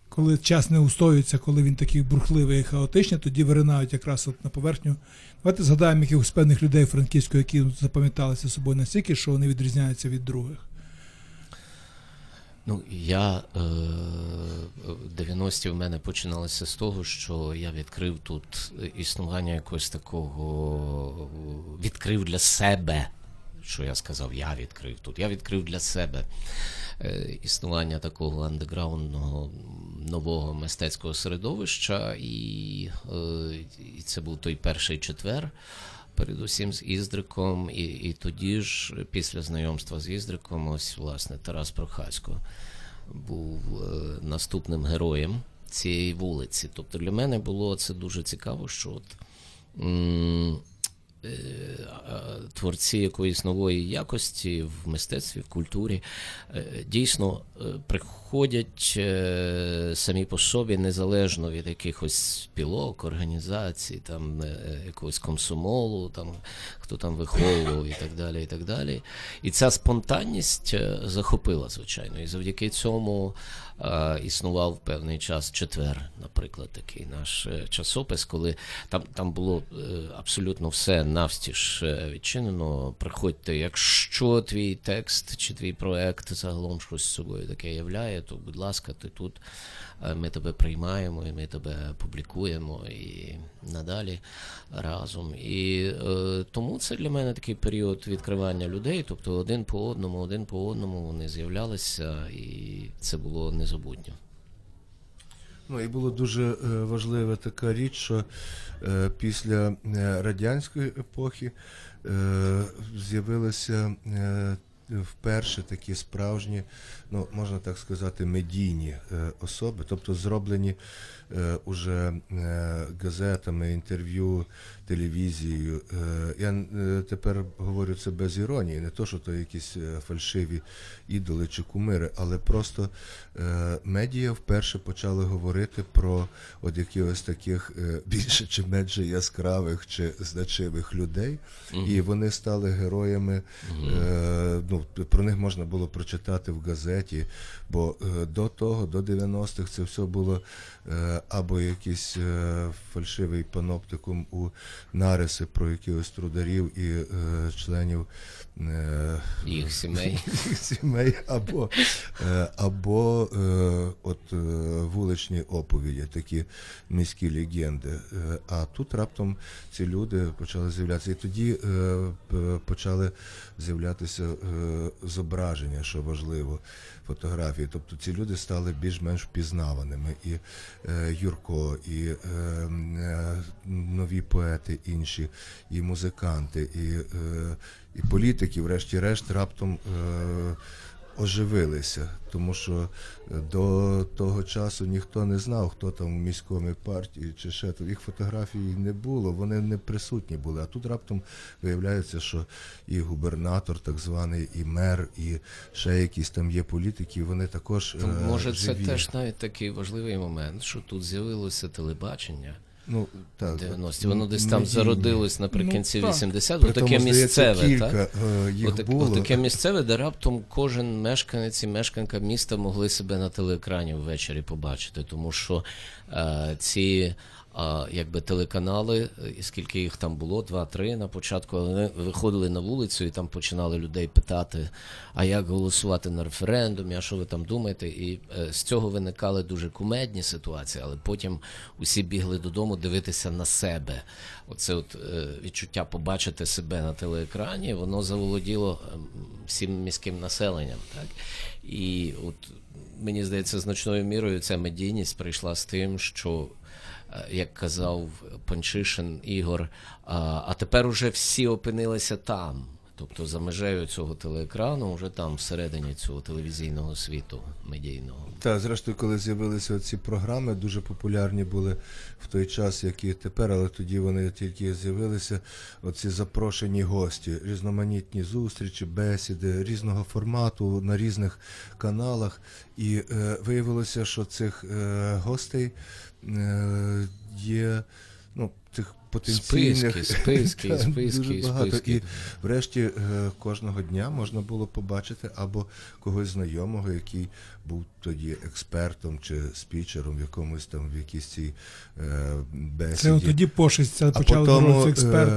Коли час не устоюється, коли він такий бурхливий і хаотичний, тоді виринають якраз от на поверхню. Давайте згадаємо якихось певних людей франківського, які запам'яталися собою настільки, що вони відрізняються від других. Ну, я е, 90-ті в мене починалися з того, що я відкрив тут існування якогось такого, відкрив для себе. Що я сказав, я відкрив тут. Я відкрив для себе е, існування такого андеграундного нового мистецького середовища, і, е, і це був той перший четвер передусім з Іздриком, і, і тоді ж, після знайомства з Іздриком, ось власне Тарас Прохасько був е, наступним героєм цієї вулиці. Тобто для мене було це дуже цікаво, що от. Творці якоїсь нової якості в мистецтві, в культурі е, дійсно е, приходять е, самі по собі незалежно від якихось спілок, організацій, там якогось комсомолу, там хто там виховував і так далі. І так далі. І ця спонтанність захопила, звичайно. І завдяки цьому існував певний час четвер, наприклад, такий наш е, часопис, коли там, там було е, абсолютно все навстіж е, відчинено. Приходьте, якщо твій текст чи твій проект загалом щось з собою таке являє, то будь ласка, ти тут. Е, Ми тебе приймаємо, і ми тебе публікуємо і надалі разом. І е, тому це для мене такий період відкривання людей. Тобто один по одному, один по одному вони з'являлися, і це було незабутньо. Ну і було дуже е, важлива така річ, що е, після радянської епохи е, з'явилися е, вперше такі справжні, ну можна так сказати, медійні е, особи, тобто зроблені е, уже е, газетами, інтерв'ю, телевізією. Е, я е, тепер говорю це без іронії, не то, що то якісь е, фальшиві ідоли чи кумири, але просто медіа вперше почали говорити про от якихось таких більше чи менше яскравих чи значимих людей, і вони стали героями. Е, ну, про них можна було прочитати в газеті, бо до того, до 90-х, це все було або якийсь фальшивий паноптикум у нариси про якихось трударів і е, членів е, Їх сімей. їх сімей, або, е, або е, от е, вуличні оповіді, такі міські легенди. Е, А тут раптом ці люди почали з'являтися. І тоді е, почали з'являтися е, зображення, що важливо, фотографії. Тобто ці люди стали більш-менш впізнаваними. І е, Юрко, і нові поети інші, і музиканти, і, е, і політики, врешті-решт, раптом. Е, Оживилися, тому що е, до того часу ніхто не знав, хто там в міськомій партії чи ще то. Їх фотографій не було, вони не присутні були. А тут раптом виявляється, що і губернатор, так званий, і мер, і ще якісь там є політики, вони також е, може, це теж навіть такий важливий момент, що тут з'явилося телебачення. Ну, так, 90-ті. Воно десь там медійні. зародилось наприкінці Ну, так. 80-х, таке місцеве, кілька так? е, їх Отак- було. Отаке місцеве, де раптом кожен мешканець і мешканка міста могли себе на телеекрані ввечері побачити, тому що е, ці якби телеканали, е, і скільки їх там було, два-три на початку, вони виходили на вулицю і там починали людей питати, а як голосувати на референдумі, а що ви там думаєте? І е, з цього виникали дуже кумедні ситуації, але потім усі бігли додому дивитися на себе. Оце от е, відчуття побачити себе на телеекрані, воно заволоділо ем, всім міським населенням. Так? І от мені здається, значною мірою ця медійність прийшла з тим, що, як казав Панчишин Ігор, а, а тепер уже всі опинилися там. Тобто за межею цього телеекрану, вже там всередині цього телевізійного світу медійного. Та, зрештою, коли з'явилися ці програми, дуже популярні були в той час, як і тепер, але тоді вони тільки з'явилися. Оці запрошені гості, різноманітні зустрічі, бесіди різного формату на різних каналах. І е, виявилося, що цих е, гостей е, є ну, цих потенційних Списки, списки, списки, дуже багато. списки. І врешті е, кожного дня можна було побачити або когось знайомого, який був тоді експертом чи спічером в якомусь там в якійсь цій е, бесіді. Це тоді пошесть А почали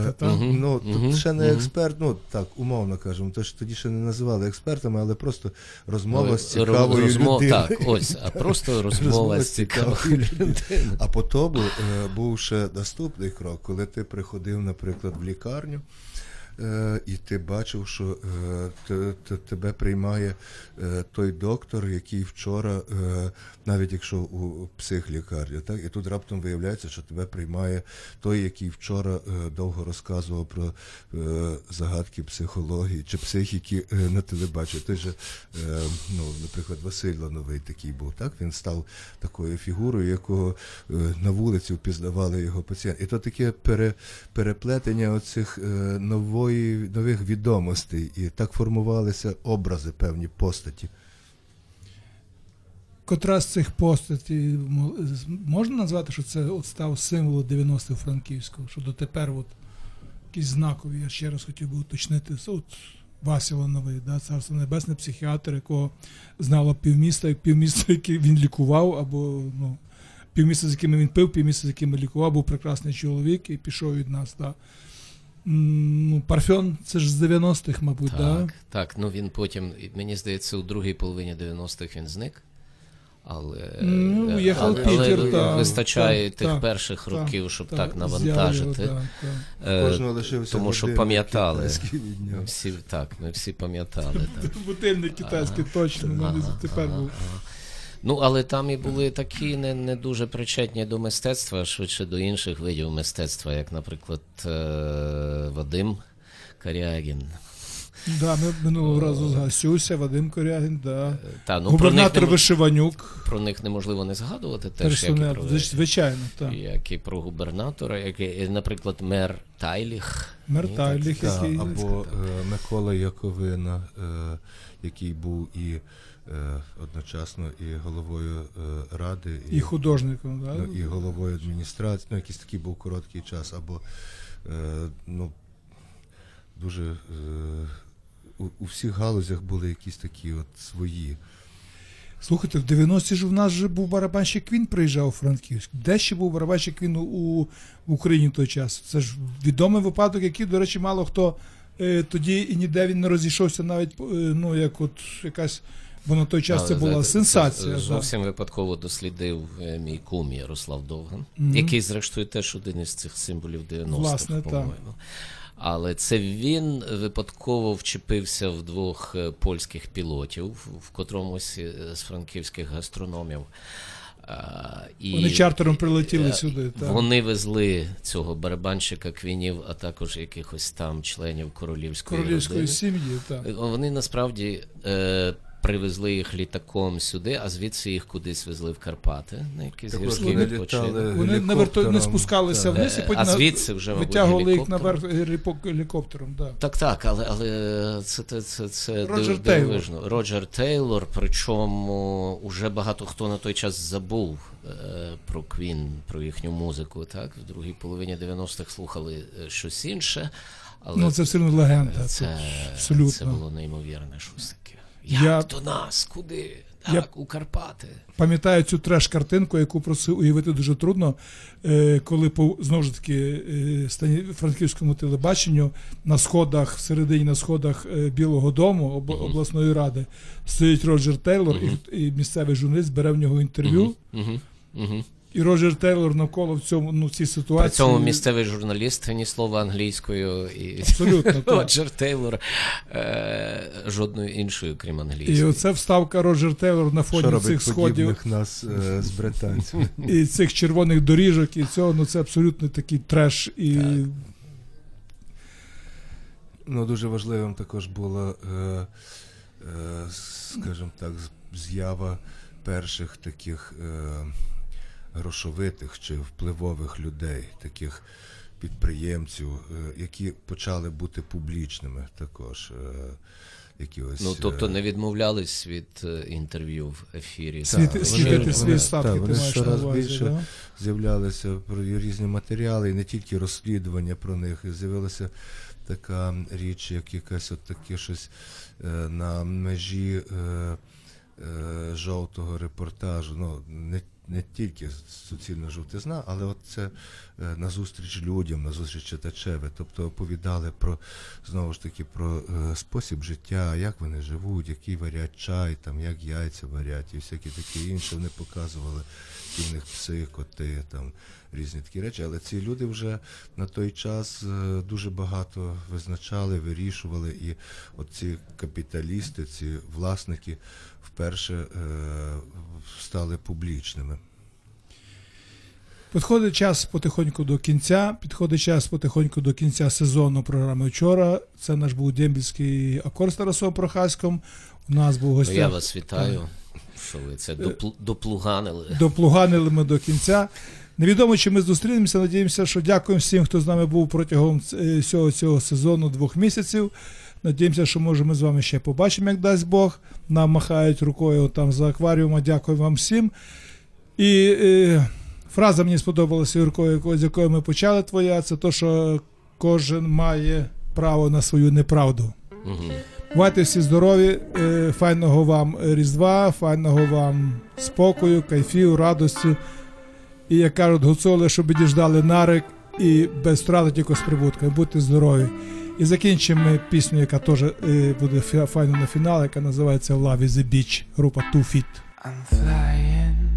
е, так? Мгм. Ну, тут ще не Мгм. експерт, ну так, умовно кажемо, то ж тоді ще не називали експертами, але просто розмова Ну, з цікавою розмов- людиною. Так, ось, а просто розмова з цікавою людиною. А по тому е, був ще наступний крок, коли ти приходив, наприклад, в лікарню. Е, І ти бачив, що е, те- те- тебе приймає е, той доктор, який вчора, навіть якщо у психлікарні, так і тут раптом виявляється, що тебе приймає той, який вчора довго розказував про загадки психології чи психіки на телебаченні. Той же, ну, наприклад, Василь Лановий такий був. Так він став такою фігурою, якого на вулиці впізнавали його пацієнти. І то таке пере, переплетення оцих е, нової, нових відомостей. І так формувалися образи, певні постаті. Котра з цих постатей можна назвати, що це от став символом 90-х Франківського, що дотепер от якісь знакові, я ще раз хотів би уточнити. От Вася Лановий, да, царство небесне, психіатр, якого знало півміста, півміста, який він лікував, або ну, півміста, з якими він пив, півміста, з якими лікував, був прекрасний чоловік і пішов від нас. Да. Ну, Парфьон, це ж з 90-х, мабуть, Так, да? так, ну він потім, мені здається, у другій половині 90-х він зник. Але, Ну, е, уїхав але, Пітер, але так, вистачає так, тих так, перших років, щоб так, Так, навантажити. з'явив, да. Е, тому що пам'ятали. всі, так, ми всі пам'ятали. Бутильник китайський точно, ну, тепер був. Ну, але там і були такі не, не дуже причетні до мистецтва, швидше до інших видів мистецтва, як, наприклад, е, Вадим Карягін. Да, ми минулого разу згадали. Сюся, Вадим Корягін, да. Та, ну, Губернатор про, не, Вишиванюк. про них неможливо не згадувати теж, як і, про, звичайно, так. як і про губернатора, як і, наприклад, мер Тайліх. Мер Тайліх, так, Та, який. або е, Микола Яковина, е, який був і е, одночасно і головою е, ради, І художником, да? ну, і головою адміністрації, ну якийсь такий був короткий час, або е, ну, дуже е, у, у всіх галузях були якісь такі от свої. Слухайте, в 90-ті ж у нас же був барабанщик Квін приїжджав у Франківськ. Де ще був барабанщик Квін у, у в Україні в той час? Це ж відомий випадок, який, до речі, мало хто е, тоді і ніде він не розійшовся, навіть е, ну, як от якась. Бо на той час А, це була знаєте, сенсація. Це зовсім випадково дослідив е, мій кум Ярослав Довган, Мгм. який, зрештою, теж один із цих символів 90-х, Власне, по-моєму. Але це він випадково вчепився в двох е, польських пілотів в котромусь е, з франківських гастрономів. І Вони чартером прилетіли сюди. Так. Вони везли цього барабанщика квінів, а також якихось там членів королівської, Королівської родини. сім'ї. Так. Вони насправді привезли їх літаком сюди, а звідси їх кудись везли в Карпати на якийсь Також гірський вони відпочинок. Вони на верто... не спускалися Так. вниз і Е, потім а звідси вже, витягували їх наверх гелікоптером. Да. Так, так, але, але це, це, це, це Роджер див- Тейлор. Роджер Тейлор, причому уже багато хто на той час забув е, про Квін, про їхню музику. Так? В другій половині 90-х слухали е, щось інше. Але Ну, це все одно легенда. це, Це абсолютно. це було неймовірне щось таке. Я- Як до нас? Куди? Так, у Карпати. Пам'ятаю цю треш-картинку, яку просив уявити дуже трудно, е, коли по знову ж таки е, франківському телебаченню на сходах, всередині на сходах е, Білого Дому об, обласної ради стоїть Роджер Тейлор, і, і місцевий журналіст бере в нього інтерв'ю. Угу. І Роджер Тейлор навколо в цьому ну, цій При ситуації. цьому місцевий журналіст ні слова англійською і Абсолютно. Роджер Тейлор е, жодною іншою, крім англійської. І оце вставка Роджер Тейлор на Що фоні цих сходів нас е, з британцями? і цих червоних доріжок, і цього, ну це абсолютно такий треш. І Ну, дуже важливим також була, е, е, скажімо так, з'ява перших таких е, грошовитих чи впливових людей, таких підприємців, е, які почали бути публічними також. Е, які ось, Ну, тобто е, не відмовлялись від інтерв'ю в ефірі. світи, вони- світити вони- свої статки, так, ти маєш щораз увазі. більше Да? з'являлися про різні матеріали, і не тільки розслідування про них. І З'явилася така річ, як якась от таке щось е, на межі е, е, жовтого репортажу. Ну, не, не тільки суцільна жовтизна, але от це е, назустріч людям, назустріч читачеві. Тобто оповідали про знову ж таки про е, спосіб життя, як вони живуть, який варять чай, там, як яйця варять і всякі такі інше. Вони показували, в пси, коти, там різні такі речі. Але ці люди вже на той час е, дуже багато визначали, вирішували, і от ці капіталісти, ці власники вперше е, стали публічними. Підходить час потихоньку до кінця. Підходить час потихоньку до кінця сезону програми вчора. Це наш був дембільський акорд з Тарасом Прохаськом. У нас був Ну, я вас вітаю, що ви це доплуганили. Доплуганили ми до кінця. Невідомо, чи ми зустрінемося. Надіємося, що дякуємо всім, хто з нами був протягом е, всього цього сезону двох місяців. Надіємося, що може ми з вами ще побачимо, як дасть Бог. Нам махають рукою там за акваріума. Дякую вам всім. І е, фраза мені сподобалася Юрко, з якої ми почали твоя. Це то, що кожен має право на свою неправду. Мгм. Бувайте всі здорові, е, файного вам Різдва, файного вам спокою, кайфів, радості. І як кажуть гуцули, щоб діждали нарик і без втрати тільки з прибутком. Будьте здорові. І закінчимо пісню, яка теж е, буде файно на фінал, яка називається Love is a Beach, група Two Feet. I'm flying.